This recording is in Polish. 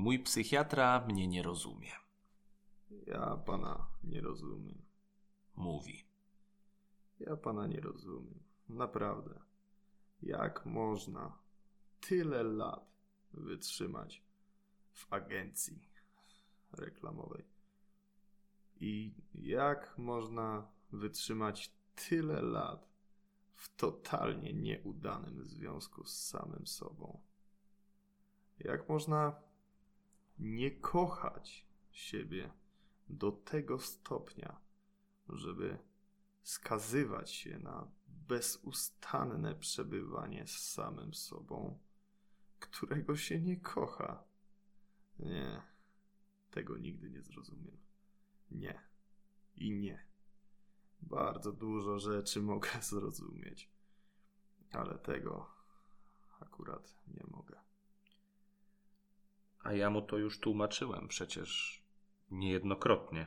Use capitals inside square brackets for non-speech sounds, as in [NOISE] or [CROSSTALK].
Mój psychiatra mnie nie rozumie. Ja pana nie rozumiem. Mówi. Ja pana nie rozumiem. Naprawdę. Jak można tyle lat wytrzymać w agencji reklamowej? I jak można wytrzymać tyle lat w totalnie nieudanym związku z samym sobą? Jak można nie kochać siebie do tego stopnia, żeby skazywać się na bezustanne przebywanie z samym sobą, którego się nie kocha. Nie, tego nigdy nie zrozumiem. Nie i nie. Bardzo dużo rzeczy [LAUGHS] mogę zrozumieć, ale tego akurat nie mogę. A ja mu to już tłumaczyłem przecież niejednokrotnie.